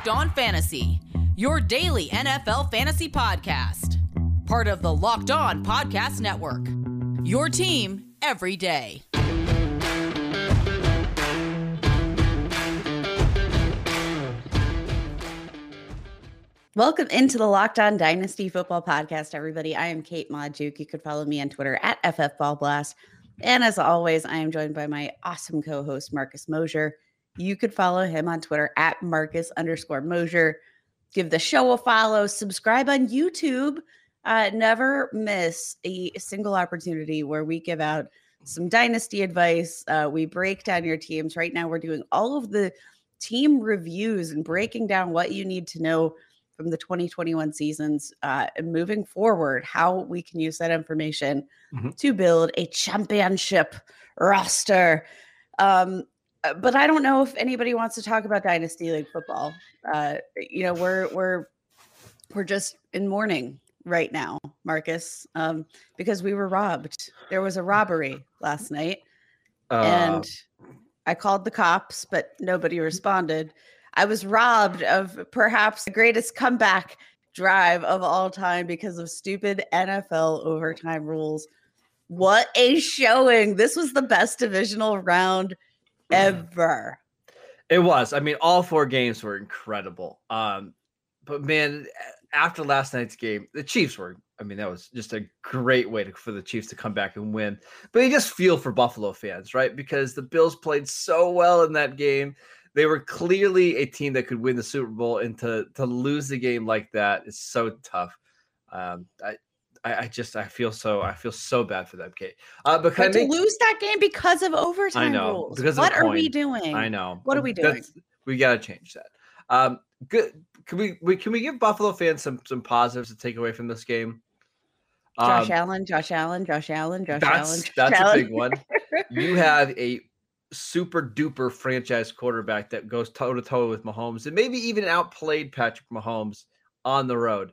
Locked On Fantasy, your daily NFL fantasy podcast. Part of the Locked On Podcast Network. Your team every day. Welcome into the Locked On Dynasty Football Podcast, everybody. I am Kate Magdziuk. You could follow me on Twitter at FFBallBlast. And as always, I am joined by my awesome co-host, Marcus Mosher. You could follow him on Twitter at Marcus underscore Mosher. Give the show a follow, subscribe on YouTube. Uh, never miss a single opportunity where we give out some dynasty advice. Uh, we break down your teams. Right now, we're doing all of the team reviews and breaking down what you need to know from the 2021 seasons uh, and moving forward, how we can use that information Mhm. to build a championship roster. Um, but I don't know if anybody wants to talk about dynasty league football. Uh, you know, we're we're we're just in mourning right now, Marcus, um, because we were robbed. There was a robbery last night, Uh, and I called the cops, but nobody responded. I was robbed of perhaps the greatest comeback drive of all time because of stupid NFL overtime rules. What a showing! This was the best divisional round ever. it was. I mean, all four games were incredible. Um, but man, after last night's game, the Chiefs were. I mean, that was just a great way to, for the Chiefs to come back and win. But you just feel for Buffalo fans, right? Because the Bills played so well in that game. They were clearly a team that could win the Super Bowl, and to to lose the game like that is so tough. Um, I, I, I just I feel so I feel so bad for them, Kate. Uh, I But to make- lose that game because of overtime know, rules. because what are we doing? I know. What are we doing? That's- we got to change that. Um, good. Can we, we can we give Buffalo fans some some positives to take away from this game? Josh Um, Allen, Josh Allen, Josh Allen, Josh Allen. that's Josh that's Allen. a big one. You have a super duper franchise quarterback that goes toe to toe with Mahomes and maybe even outplayed Patrick Mahomes on the road.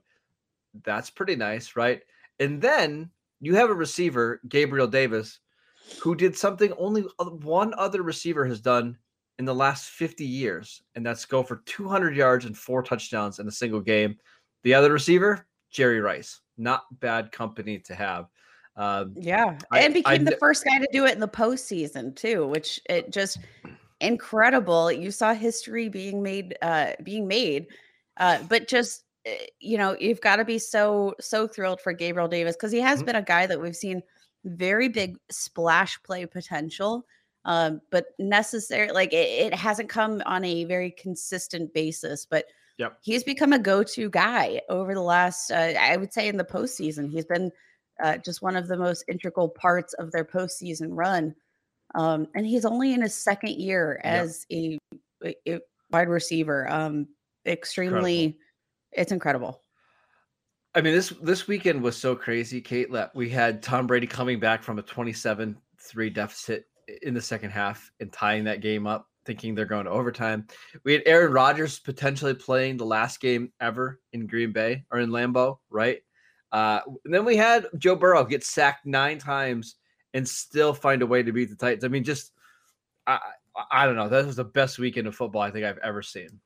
That's pretty nice, right? And then you have a receiver, Gabriel Davis, who did something only one other receiver has done in the last 50 years, and that's go for 200 yards and four touchdowns in a single game. The other receiver, Jerry Rice. Not bad company to have. Um, Yeah, I- and became the first guy to do it in the postseason too, which it just incredible. You saw history being made, uh, being made, uh, but just you know, you've got to be so so thrilled for Gabriel Davis because he has Mhm. been a guy that we've seen very big splash play potential, um, but necessary like it, it hasn't come on a very consistent basis, but. Yep. He's become a go-to guy over the last, uh, I would say, in the postseason. He's been uh, just one of the most integral parts of their postseason run. Um, and he's only in his second year as a, a- a wide receiver. Um, extremely, it's incredible. I mean, this this weekend was so crazy, Kate. That we had Tom Brady coming back from a 27-3 deficit in the second half and tying that game up, thinking they're going to overtime. We had Aaron Rodgers potentially playing the last game ever in Green Bay or in Lambeau, right? Uh, and then we had Joe Burrow get sacked nine times and still find a way to beat the Titans. I mean, just I I- I don't know. That was the best weekend of football I think I've ever seen.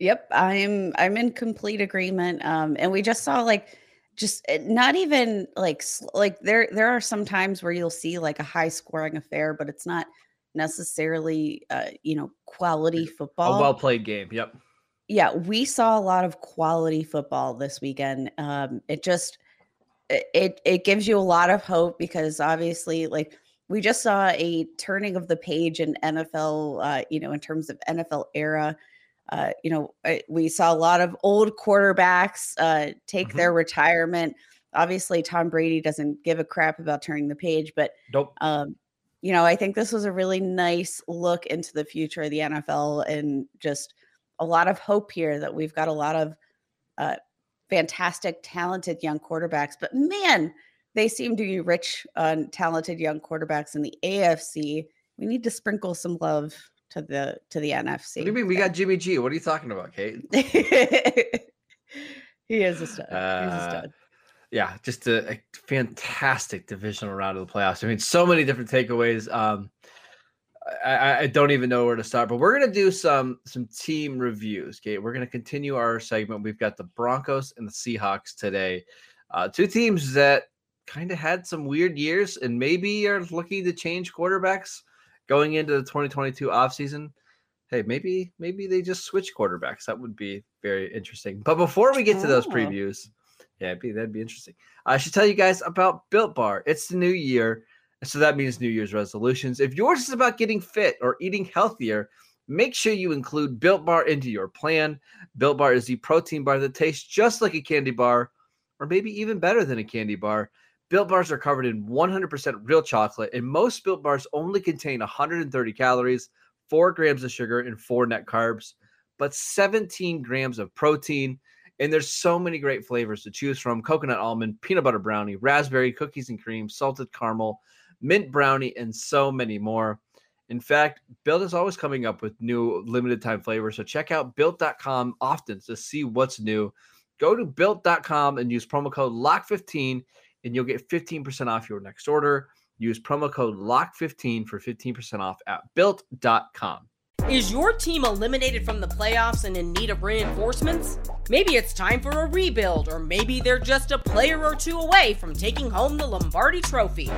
Yep, I'm I'm in complete agreement. Um, and we just saw like just uh, not even like like there there are some times where you'll see like a high scoring affair, but it's not necessarily uh, you know quality football. A well played game. Yep. yeah, we saw a lot of quality football this weekend. Um, it just it- it gives you a lot of hope because obviously, like we just saw a turning of the page in NFL. Uh, you know, in terms of NFL era. Uh, you know, uh, we saw a lot of old quarterbacks uh, take Mhm. their retirement. Obviously, Tom Brady doesn't give a crap about turning the page, but Nope. um, you know, I think this was a really nice look into the future of the NFL and just a lot of hope here that we've got a lot of uh, fantastic, talented young quarterbacks. But man, they seem to be rich on talented young quarterbacks in the AFC. We need to sprinkle some love to the to the NFC. What do you mean? We got Jimmy G. What are you talking about, Kate? he is a stud. Uh, He's a uh, stud. Yeah, just a, a, fantastic divisional round of the playoffs. I mean, so many different takeaways. Um, I, I, don't even know where to start, but we're gonna do some some team reviews. Okay, we're gonna continue our segment. We've got the Broncos and the Seahawks today, uh, two teams that kind of had some weird years and maybe are looking to change quarterbacks going into the 2022 offseason. Hey, maybe maybe they just switch quarterbacks. That would be very interesting. But before we get to those previews, yeah, be, that'd be interesting. I should tell you guys about Built Bar. It's the new year, so that means New Year's resolutions. If yours is about getting fit or eating healthier, make sure you include Built Bar into your plan. Built Bar is the protein bar that tastes just like a candy bar, or maybe even better than a candy bar. Built bars are covered in 100% real chocolate, and most built bars only contain 130 calories, 4 grams of sugar, and 4 net carbs, but 17 grams of protein. And there's so many great flavors to choose from coconut almond, peanut butter brownie, raspberry, cookies and cream, salted caramel, mint brownie, and so many more. In fact, Built is always coming up with new limited time flavors. So check out built.com often to see what's new. Go to built.com and use promo code LOCK15 and you'll get 15% off your next order. Use promo code LOCK15 for 15% off at built.com. Is your team eliminated from the playoffs and in need of reinforcements? Maybe it's time for a rebuild, or maybe they're just a player or two away from taking home the Lombardi Trophy.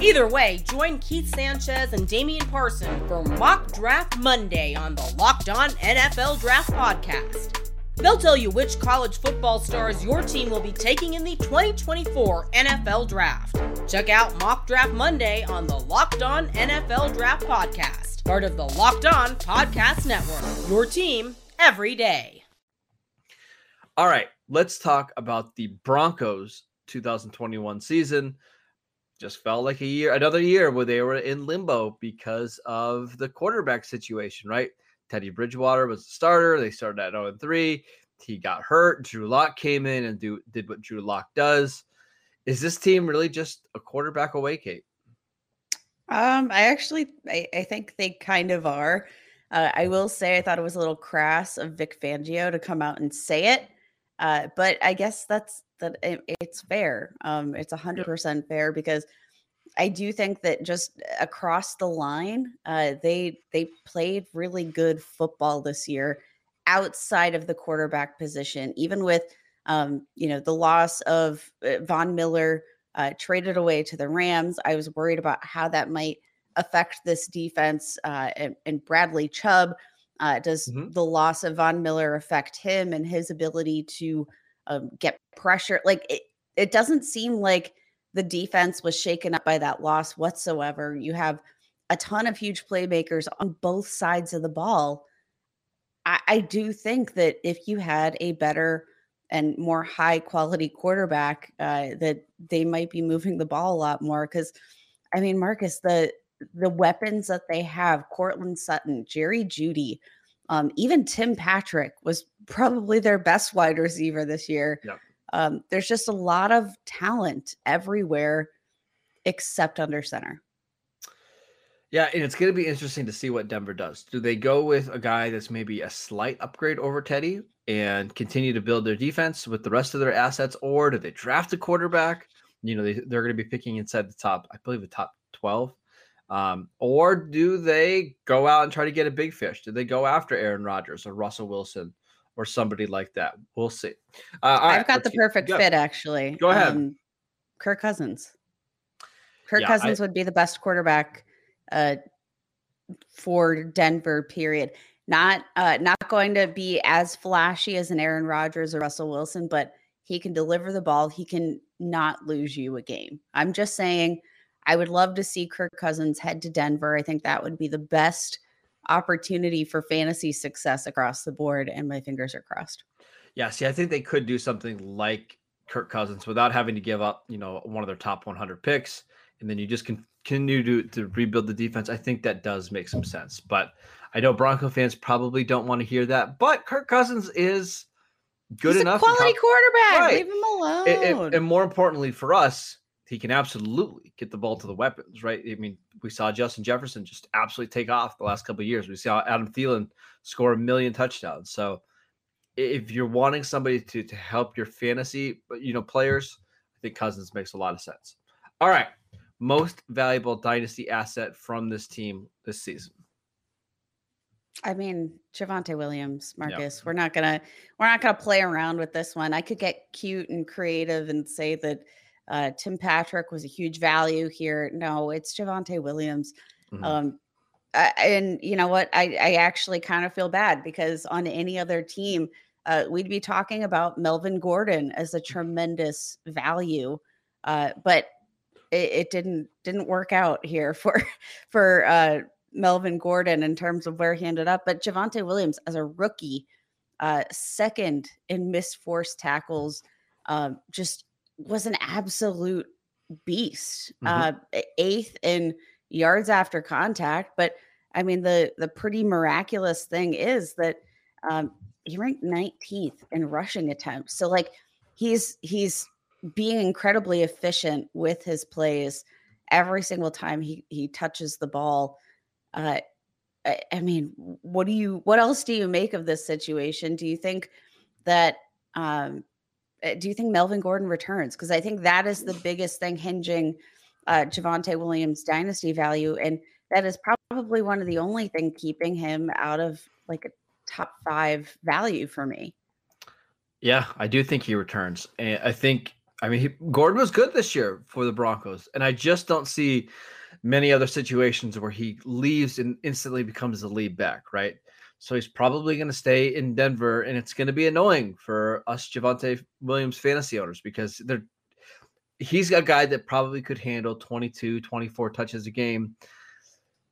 Either way, join Keith Sanchez and Damian Parson for Mock Draft Monday on the Locked On NFL Draft Podcast. They'll tell you which college football stars your team will be taking in the 2024 NFL Draft. Check out Mock Draft Monday on the Locked On NFL Draft Podcast, part of the Locked On Podcast Network. Your team every day. All right, let's talk about the Broncos 2021 season. Just felt like a year, another year where they were in limbo because of the quarterback situation, right? Teddy Bridgewater was the starter. They started at 0 3. He got hurt. Drew Lock came in and do, did what Drew Lock does. Is this team really just a quarterback away, Kate? Um, I actually I, I think they kind of are. Uh, I will say I thought it was a little crass of Vic Fangio to come out and say it. Uh, but I guess that's that it, it's fair. Um, it's a hundred percent fair because I do think that just across the line, uh, they they played really good football this year outside of the quarterback position, even with um, you know the loss of uh, Von Miller uh, traded away to the Rams. I was worried about how that might affect this defense uh, and, and, Bradley Chubb. Uh, does mm-hmm. the loss of Von Miller affect him and his ability to um, get pressure? Like it, it doesn't seem like the defense was shaken up by that loss whatsoever. You have a ton of huge playmakers on both sides of the ball. I, I do think that if you had a better and more high quality quarterback, uh, that they might be moving the ball a lot more. Because, I mean, Marcus, the the weapons that they have, Courtland Sutton, Jerry Jeudy, um, even Tim Patrick was probably their best wide receiver this year. Um, there's just a lot of talent everywhere except under center. Yeah, and it's going to be interesting to see what Denver does. Do they go with a guy that's maybe a slight upgrade over Teddy and continue to build their defense with the rest of their assets, or do they draft a quarterback? You know, they, they're going to be picking inside the top, I believe, the top 12. Um, or do they go out and try to get a big fish? Do they go after Aaron Rodgers or Russell Wilson or somebody like that. We'll see. Uh, I've right, got the perfect fit, actually. Go ahead. Um, Kirk Cousins. Kirk yeah, Cousins I, would be the best quarterback uh, for Denver. Period. Not uh, not going to be as flashy as an Aaron Rodgers or Russell Wilson, but he can deliver the ball. He can not lose you a game. I'm just saying. I would love to see Kirk Cousins head to Denver. I think that would be the best opportunity for fantasy success across the board, and my fingers are crossed. Yeah, see, I think they could do something like Kirk Cousins without having to give up, you know, one of their top 100 picks, and then you just continue to, to rebuild the defense, I think that does make some sense. But I know Bronco fans probably don't want to hear that. But Kirk Cousins is good He's enough. A quality quarterback. Right. Leave him alone. and, and- and more importantly for us, he can absolutely get the ball to the weapons, right? I mean, we saw Justin Jefferson just absolutely take off the last couple of years. We saw Adam Thielen score a million touchdowns. So if you're wanting somebody to to help your fantasy, uh, you know, players, I think Cousins makes a lot of sense. All right, most valuable dynasty asset from this team this season. I mean, Javonte Williams, Marcus. We're not gonna we're not gonna play around with this one. I could get cute and creative and say that uh, Tim Patrick was a huge value here. No, it's Javonte Williams. Mhm. Um, I, and you know what? I, I actually kind of feel bad because on any other team, uh, we'd be talking about Melvin Gordon as a tremendous value, uh, but it, it didn't didn't work out here for for uh, Melvin Gordon in terms of where he ended up. But Javonte Williams as a rookie, uh, second in missed force tackles, um, just was an absolute beast. Mhm. Uh, eighth in yards after contact. But I mean, the the pretty miraculous thing is that um, he ranked 19th in rushing attempts. So like he's he's being incredibly efficient with his plays every single time he he touches the ball. Uh, I, I mean, what do you what else do you make of this situation? Do you think that um, do you think Melvin Gordon returns? Because I think that is the biggest thing hinging uh, Javonte Williams' dynasty value, and that is probably one of the only thing keeping him out of like a top five value for me. Yeah, I do think he returns. And I think, I mean, he, Gordon was good this year for the Broncos. And I just don't see many other situations where he leaves and instantly becomes the lead back, right? So he's probably going to stay in Denver. And it's going to be annoying for us Javonte Williams fantasy owners because they're, he's a guy that probably could handle 22, 24 touches a game.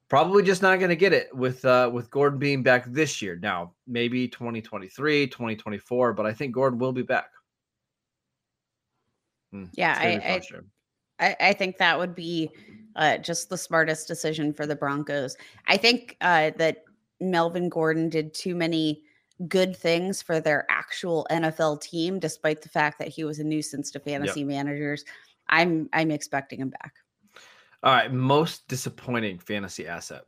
Probably just not going to get it with uh, with Gordon being back this year. Now, maybe 2023, 2024, but I think Gordon will be back. Hmm, Yeah, it's gonna be I- I- I, I think that would be uh, just the smartest decision for the Broncos. I think uh, that Melvin Gordon did too many good things for their actual NFL team, despite the fact that he was a nuisance to fantasy managers. I'm I'm expecting him back. All right, most disappointing fantasy asset.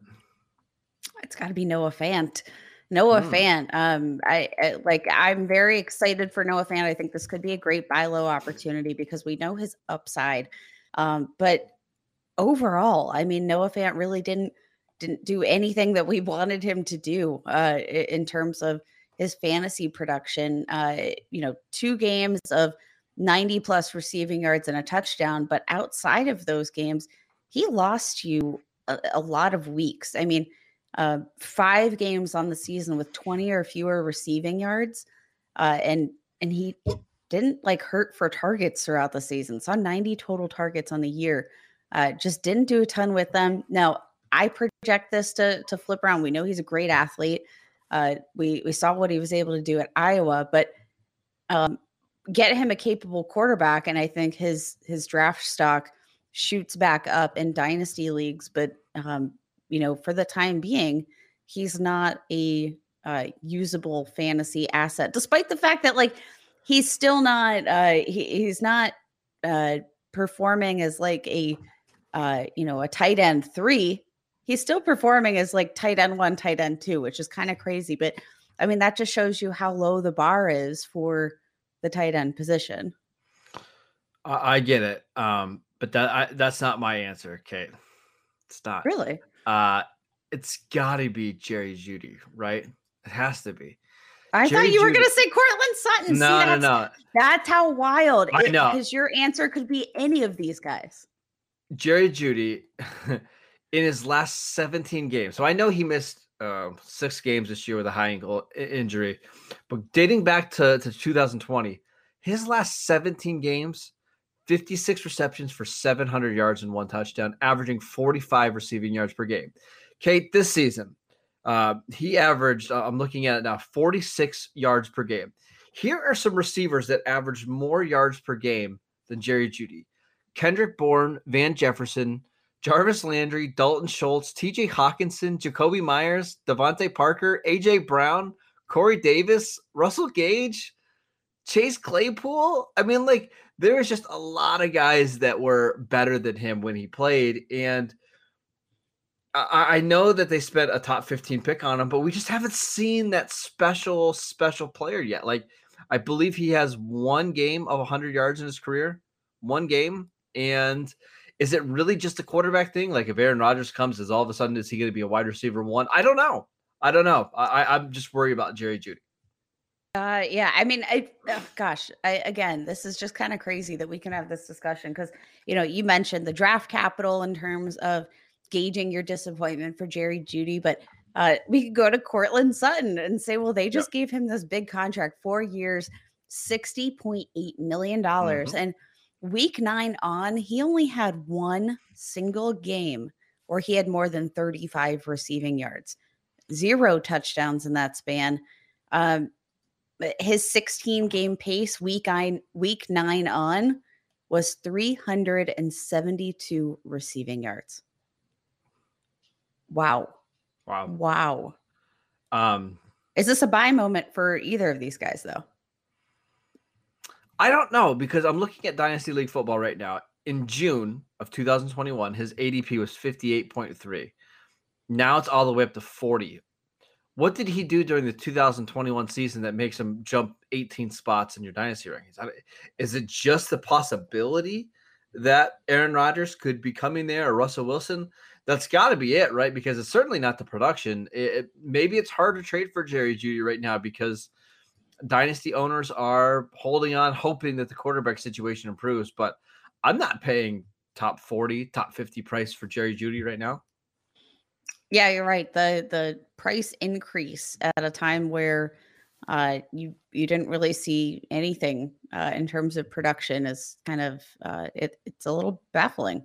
It's got to be Noah Fant. Noah Hmm. Fant. Um, I, I like. I'm very excited for Noah Fant. I think this could be a great buy low opportunity because we know his upside. Um, but overall, I mean, Noah Fant really didn't didn't do anything that we wanted him to do uh, in terms of his fantasy production. Uh, you know, two games of 90 plus receiving yards and a touchdown, but outside of those games, he lost you a, a lot of weeks. I mean, uh, five games on the season with 20 or fewer receiving yards, uh, and and he didn't like hurt for targets throughout the season. Saw 90 total targets on the year. Uh, just didn't do a ton with them. Now I project this to to flip around. We know he's a great athlete. Uh, we we saw what he was able to do at Iowa, but um, get him a capable quarterback, and I think his his draft stock shoots back up in dynasty leagues. But um, you know, for the time being, he's not a uh, usable fantasy asset, despite the fact that like he's still not uh, he, he's not uh, performing as like a uh, you know a tight end three. He's still performing as like tight end one, tight end two, which is kind of crazy. But I mean, that just shows you how low the bar is for the tight end position. I, I get it, um, but that I, that's not my answer, Kate. It's not. Really? Uh, it's got to be Jerry Jeudy, right? It has to be. I Jerry thought you were going to say Courtland Sutton. No, no, that's, no. That's how wild. I know. Because your answer could be any of these guys. Jerry Jeudy in his last 17 games. So I know he missed uh, six games this year with a high ankle injury, but dating back to, to 2020, his last 17 games, 56 receptions for 700 yards and one touchdown, averaging 45 receiving yards per game. Kate, this season, uh, he averaged, uh, I'm looking at it now, 46 yards per game. Here are some receivers that averaged more yards per game than Jerry Jeudy. Kendrick Bourne, Van Jefferson, Jarvis Landry, Dalton Schultz, TJ Hockenson, Jakobi Meyers, DeVante Parker, AJ Brown, Corey Davis, Russell Gage, Chase Claypool. I mean, like, there's just a lot of guys that were better than him when he played. And I, I know that they spent a top 15 pick on him, but we just haven't seen that special, special player yet. Like, I believe he has one game of 100 yards in his career, one game. And is it really just a quarterback thing? Like, if Aaron Rodgers comes, is all of a sudden is he going to be a wide receiver one? I don't know. I don't know. I, I'm just worried about Jerry Jeudy. Uh, yeah, I mean, I oh, gosh, I again, this is just kind of crazy that we can have this discussion because you know you mentioned the draft capital in terms of gauging your disappointment for Jerry Jeudy, but uh, we could go to Courtland Sutton and say, well, they just gave him this big contract, four years, sixty point eight million dollars, mm-hmm. and week nine on, he only had one single game where he had more than thirty five receiving yards, zero touchdowns in that span. Um, his 16 game pace week nine week nine on was 372 receiving yards. Wow. Wow. Wow. Um is this a buy moment for either of these guys though? I don't know because I'm looking at Dynasty League football right now. In June of 2021, his ADP was 58.3. Now it's all the way up to 40. What did he do during the 2021 season that makes him jump 18 spots in your dynasty rankings? Is it just the possibility that Aaron Rodgers could be coming there or Russell Wilson? That's got to be it, right? Because it's certainly not the production. It, it, maybe it's hard to trade for Jerry Jeudy right now because dynasty owners are holding on, hoping that the quarterback situation improves. But I'm not paying top 40, top 50 price for Jerry Jeudy right now. Yeah, you're right. The the price increase at a time where uh, you you didn't really see anything uh, in terms of production is kind of uh, it, it's a little baffling.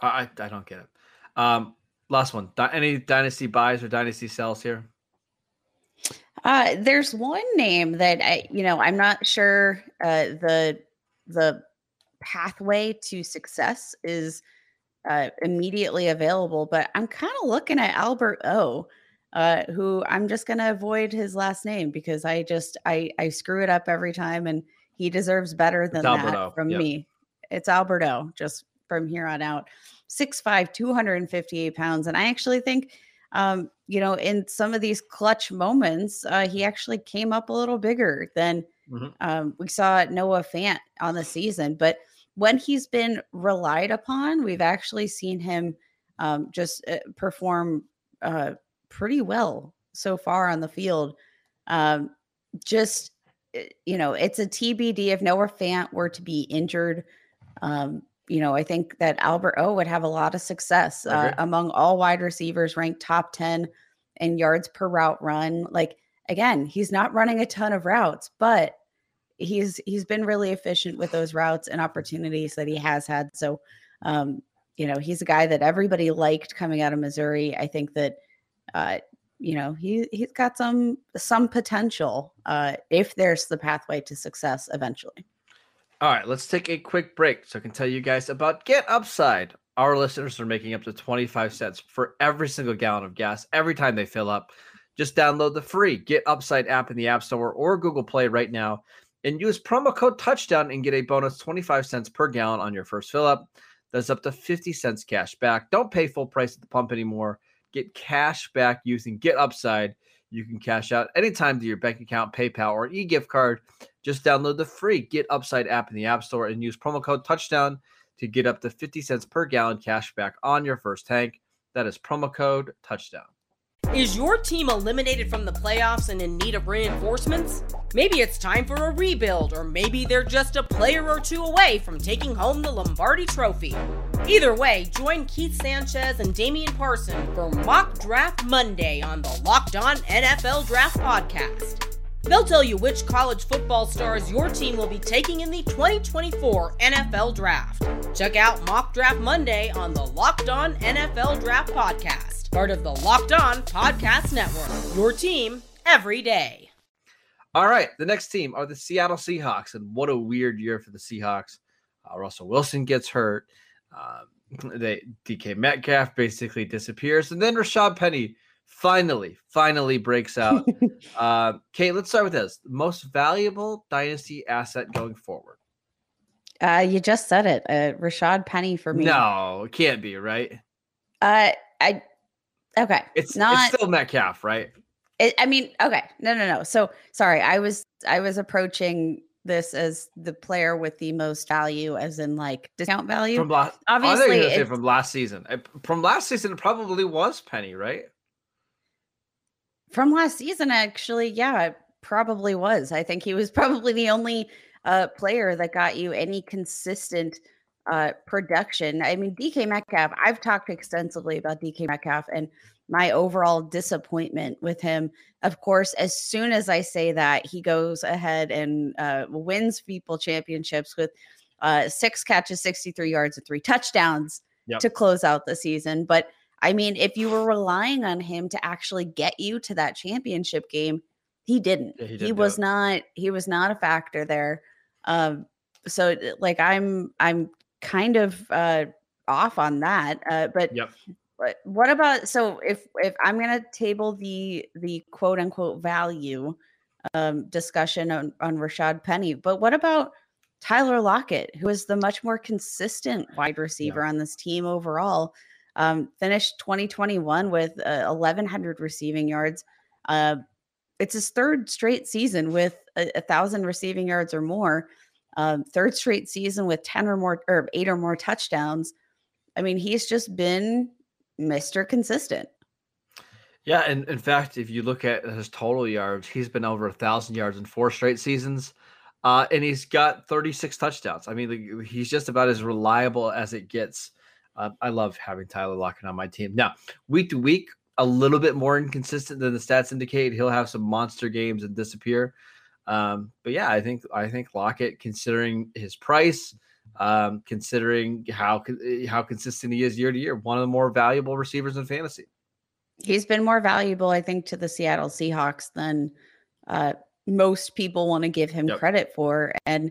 I I don't get it. Um, last one. Any dynasty buys or dynasty sells here? Uh, there's one name that I you know I'm not sure uh, the the pathway to success is uh, immediately available. But I'm kind of looking at Albert O, uh, who I'm just going to avoid his last name because I just I I screw it up every time, and he deserves better than that from yep. me. It's Albert O, just from here on out. 6'5, 258 pounds. And I actually think, um, you know, in some of these clutch moments, uh, he actually came up a little bigger than mm-hmm. um, we saw Noah Fant on the season. But when he's been relied upon, we've actually seen him um, just uh, perform uh, pretty well so far on the field. Um, just, eh, you know, it's a TBD if Noah Fant were to be injured. Um, you know, I think that Albert O would have a lot of success uh, among all wide receivers, ranked top 10 in yards per route run. Like, again, he's not running a ton of routes, but he's he's been really efficient with those routes and opportunities that he has had. So, um, you know, he's a guy that everybody liked coming out of Missouri. I think that, uh, you know, he he's got some some potential uh, if there's the pathway to success eventually. All right, let's take a quick break so I can tell you guys about Get Upside. Our listeners are making up to 25 cents for every single gallon of gas every time they fill up. Just download the free Get Upside app in the App Store or Google Play right now and use promo code touchdown and get a bonus 25 cents per gallon on your first fill up. That's up to 50 cents cash back. Don't pay full price at the pump anymore. Get cash back using Get Upside. You can cash out anytime to your bank account, PayPal, or e gift card. Just download the free Get Upside app in the App Store and use promo code touchdown to get up to 50 cents per gallon cash back on your first tank. That is promo code touchdown. Is your team eliminated from the playoffs and in need of reinforcements? Maybe it's time for a rebuild, or maybe they're just a player or two away from taking home the Lombardi Trophy. Either way, join Keith Sanchez and Damian Parson for Mock Draft Monday on the Locked On NFL Draft Podcast. They'll tell you which college football stars your team will be taking in the 2024 NFL Draft. Check out Mock Draft Monday on the Locked On NFL Draft Podcast part of the Locked On Podcast Network. Your team every day. All right, the next team are the Seattle Seahawks, and what a weird year for the Seahawks. Uh, Russell Wilson gets hurt. Uh, they DK Metcalf basically disappears, and then Rashad Penny finally, finally breaks out. uh, Kate, let's start with this: most valuable dynasty asset going forward. Uh, you just said it, uh, Rashad Penny for me. No, it can't be right. Uh, I okay. It's not. It's still Metcalf, right? It, I mean, okay, no, no, no. So sorry, I was I was approaching this as the player with the most value, as in like discount value. From last, obviously, from last season. From last season, it probably was Penny, right? From last season, actually, yeah, it probably was. I think he was probably the only uh, player that got you any consistent uh, production. I mean, DK Metcalf. I've talked extensively about DK Metcalf and my overall disappointment with him. Of course, as soon as I say that, he goes ahead and uh, wins people championships with uh, six catches, 63 yards, and three touchdowns yep. to close out the season. But I mean, if you were relying on him to actually get you to that championship game, he didn't. Yeah, he, didn't he was not. He was not a factor there. Um, so, like, I'm I'm kind of uh, off on that. Uh, but yep. But what about so if if I'm gonna table the the quote unquote value um, discussion on, on Rashad Penny, but what about Tyler Lockett, who is the much more consistent wide receiver yeah. on this team overall? Um, finished 2021 with uh, 1,100 receiving yards. Uh, it's his third straight season with a, a thousand receiving yards or more. Um, third straight season with 10 or more or eight or more touchdowns. I mean, he's just been Mr. Consistent. Yeah, and in fact, if you look at his total yards, he's been over a thousand yards in four straight seasons, uh, and he's got 36 touchdowns. I mean, he's just about as reliable as it gets. Uh, I love having Tyler Lockett on my team. Now, week to week, a little bit more inconsistent than the stats indicate. He'll have some monster games and disappear. Um, but yeah, I think I think Lockett, considering his price, um, considering how how consistent he is year to year. One of the more valuable receivers in fantasy. He's been more valuable, I think, to the Seattle Seahawks than uh, most people want to give him yep. credit for. And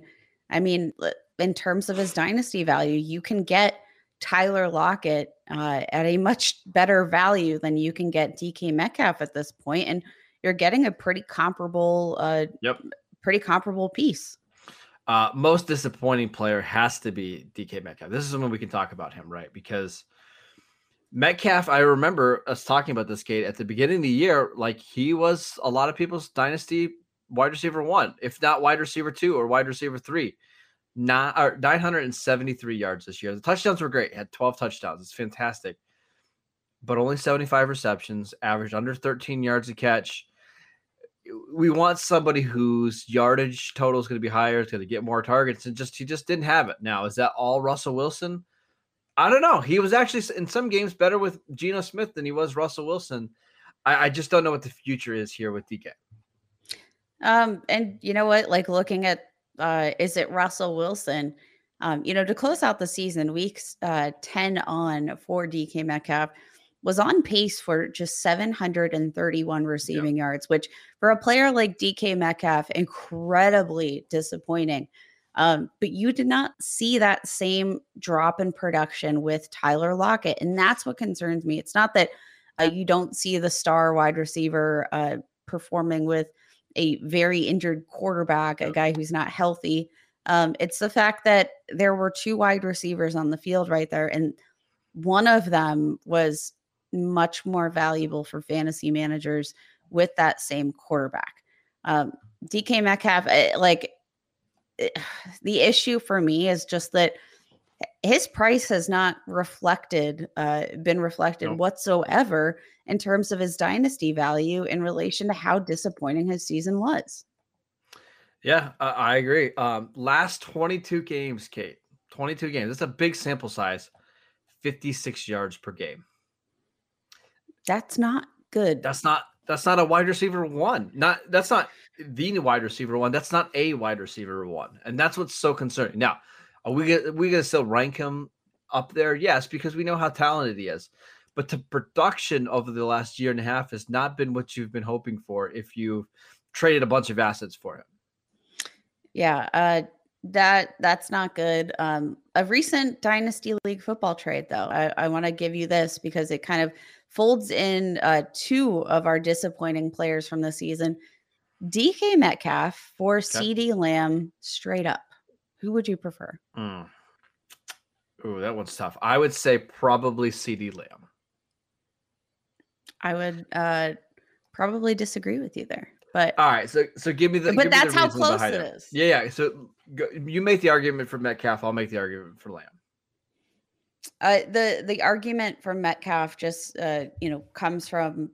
I mean, in terms of his dynasty value, you can get Tyler Lockett uh, at a much better value than you can get DK Metcalf at this point, and you're getting a pretty comparable, uh, yep, pretty comparable piece. Uh, most disappointing player has to be DK Metcalf. This is when we can talk about him, right? Because Metcalf, I remember us talking about this Kate at the beginning of the year. Like he was a lot of people's dynasty wide receiver one, if not wide receiver two or wide receiver three. Not or 973 yards this year. The touchdowns were great. He had 12 touchdowns. It's fantastic. But only 75 receptions, averaged under 13 yards a catch we want somebody whose yardage total is going to be higher, is going to get more targets, and just he just didn't have it. Now, is that all Russell Wilson? I don't know. He was actually in some games better with Geno Smith than he was Russell Wilson. I, I just don't know what the future is here with DK. Um, and you know what? Like looking at uh, is it Russell Wilson? Um, you know, to close out the season, weeks uh, 10 on for DK Metcalf was on pace for just 731 receiving yards, which for a player like DK Metcalf, incredibly disappointing. Um, but you did not see that same drop in production with Tyler Lockett. And that's what concerns me. It's not that uh, you don't see the star wide receiver uh, performing with a very injured quarterback, a guy who's not healthy. Um, it's the fact that there were two wide receivers on the field right there. And one of them was much more valuable for fantasy managers with that same quarterback. Um, DK Metcalf, eh, like eh, the issue for me is just that his price has not reflected, uh, been reflected nope. whatsoever in terms of his dynasty value in relation to how disappointing his season was. Yeah, uh, I agree. Um, last 22 games, Kate, 22 games. It's a big sample size, 56 yards per game. That's not good. That's not that's not a wide receiver one. Not that's not the wide receiver one. That's not a wide receiver one. And that's what's so concerning. Now, are we gonna we gonna still rank him up there? Yes, because we know how talented he is. But the production over the last year and a half has not been what you've been hoping for if you've traded a bunch of assets for him. Yeah, uh that that's not good. Um a recent Dynasty League football trade, though. I, I want to give you this because it kind of folds in uh, two of our disappointing players from the season DK Metcalf for okay. CeeDee Lamb straight up. Who would you prefer? Mm. Ooh, that one's tough. I would say probably CeeDee Lamb. I would uh, probably disagree with you there. But all right, so so give me the. But that's the how close it, it is. Yeah, yeah. So go, you make the argument for Metcalf. I'll make the argument for Lamb. Uh, the the argument for Metcalf just uh, you know comes from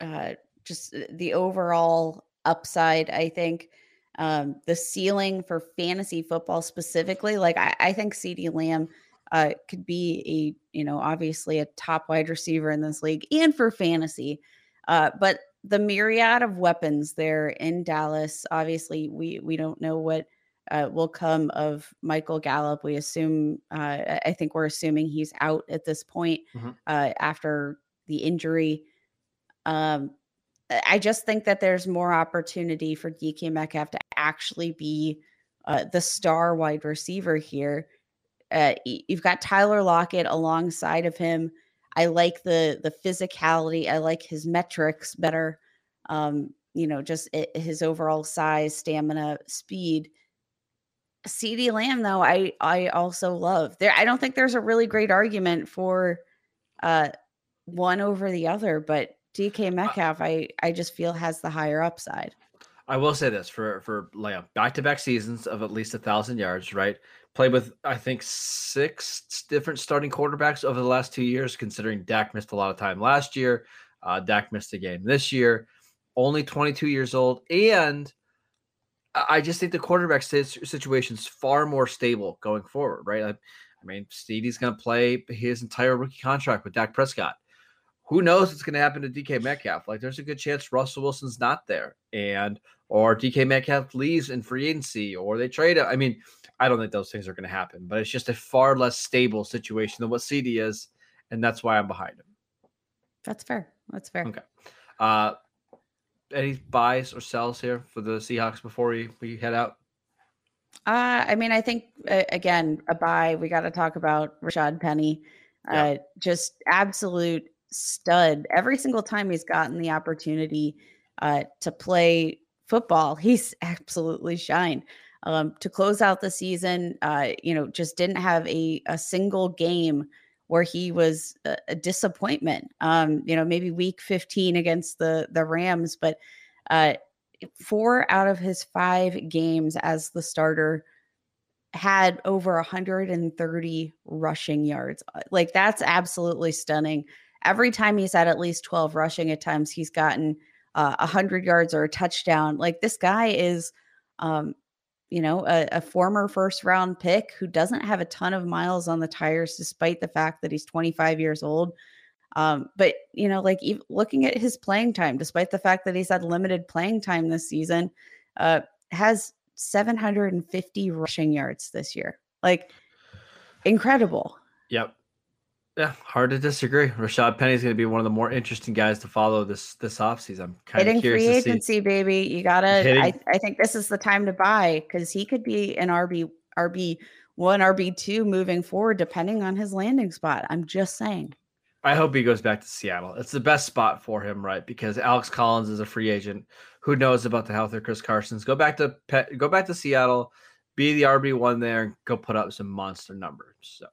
uh, just the overall upside. I think um, the ceiling for fantasy football specifically, like I, I think CeeDee Lamb uh, could be a you know obviously a top wide receiver in this league and for fantasy. Uh, but the myriad of weapons there in Dallas. Obviously, we we don't know what uh, will come of Michael Gallup. We assume, uh, I think we're assuming he's out at this point mm-hmm. uh, after the injury. Um, I just think that there's more opportunity for DK Metcalf to actually be uh, the star wide receiver here. Uh, you've got Tyler Lockett alongside of him. I like the the physicality. I like his metrics better. Um, you know, just it, his overall size, stamina, speed. CeeDee Lamb, though, I I also love. There, I don't think there's a really great argument for uh one over the other, but DK Metcalf, I I just feel has the higher upside. I will say this for for Lamb, back to back seasons of at least a thousand yards, right? Played with I think six different starting quarterbacks over the last two years, considering Dak missed a lot of time last year. Uh, Dak missed a game this year. Only 22 years old, and I just think the quarterback situation is far more stable going forward, right? I, I mean, CeeDee's going to play his entire rookie contract with Dak Prescott. Who knows what's going to happen to DK Metcalf? Like, there's a good chance Russell Wilson's not there, and or DK Metcalf leaves in free agency, or they trade him. I mean, I don't think those things are going to happen, but it's just a far less stable situation than what CeeDee is, and that's why I'm behind him. That's fair. That's fair. Okay. Uh, any buys or sells here for the Seahawks before we, we head out? Uh, I mean, I think uh, again a buy. We got to talk about Rashad Penny. Yeah. Uh, just absolute stud. Every single time he's gotten the opportunity uh, to play football, he's absolutely shined um, to close out the season. Uh, you know, just didn't have a, a single game where he was a, a disappointment. Um, you know, maybe week 15 against the the Rams, but uh, four out of his five games as the starter had over 130 rushing yards. Uh, like that's absolutely stunning. Every time he's had at least 12 rushing, at times he's gotten uh, 100 yards or a touchdown. Like this guy is um, you know, a, a, former first round pick who doesn't have a ton of miles on the tires, despite the fact that he's 25 years old. Um, but you know, like even looking at his playing time, despite the fact that he's had limited playing time this season, uh, has 750 rushing yards this year. Like incredible. Yep. Yeah, hard to disagree. Rashad Penny is going to be one of the more interesting guys to follow this this offseason. I'm kind Hitting of curious free agency, baby. You gotta. I, I think this is the time to buy because he could be an RB RB one RB two moving forward, depending on his landing spot. I'm just saying. I hope he goes back to Seattle. It's the best spot for him, right? Because Alex Collins is a free agent. Who knows about the health of Chris Carson's? Go back to go back to Seattle, be the RB one there, and go put up some monster numbers. So.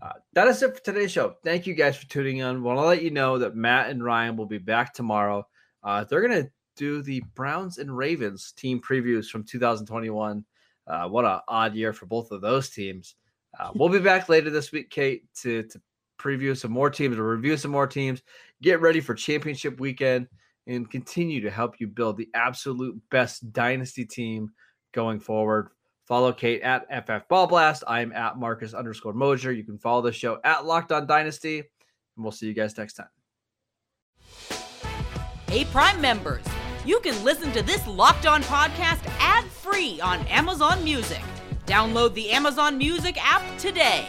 Uh, that is it for today's show. Thank you guys for tuning in. Want to let you know that Matt and Ryan will be back tomorrow. Uh, they're going to do the Browns and Ravens team previews from 2021. Uh, what an odd year for both of those teams. Uh, we'll be back later this week, Kate, to, to preview some more teams, to review some more teams, get ready for championship weekend, and continue to help you build the absolute best dynasty team going forward. Follow Kate at FF Ball Blast. I'm at Marcus underscore Mosher. You can follow the show at Locked On Dynasty, and we'll see you guys next time. Hey, Prime members, you can listen to this Locked On podcast ad free on Amazon Music. Download the Amazon Music app today.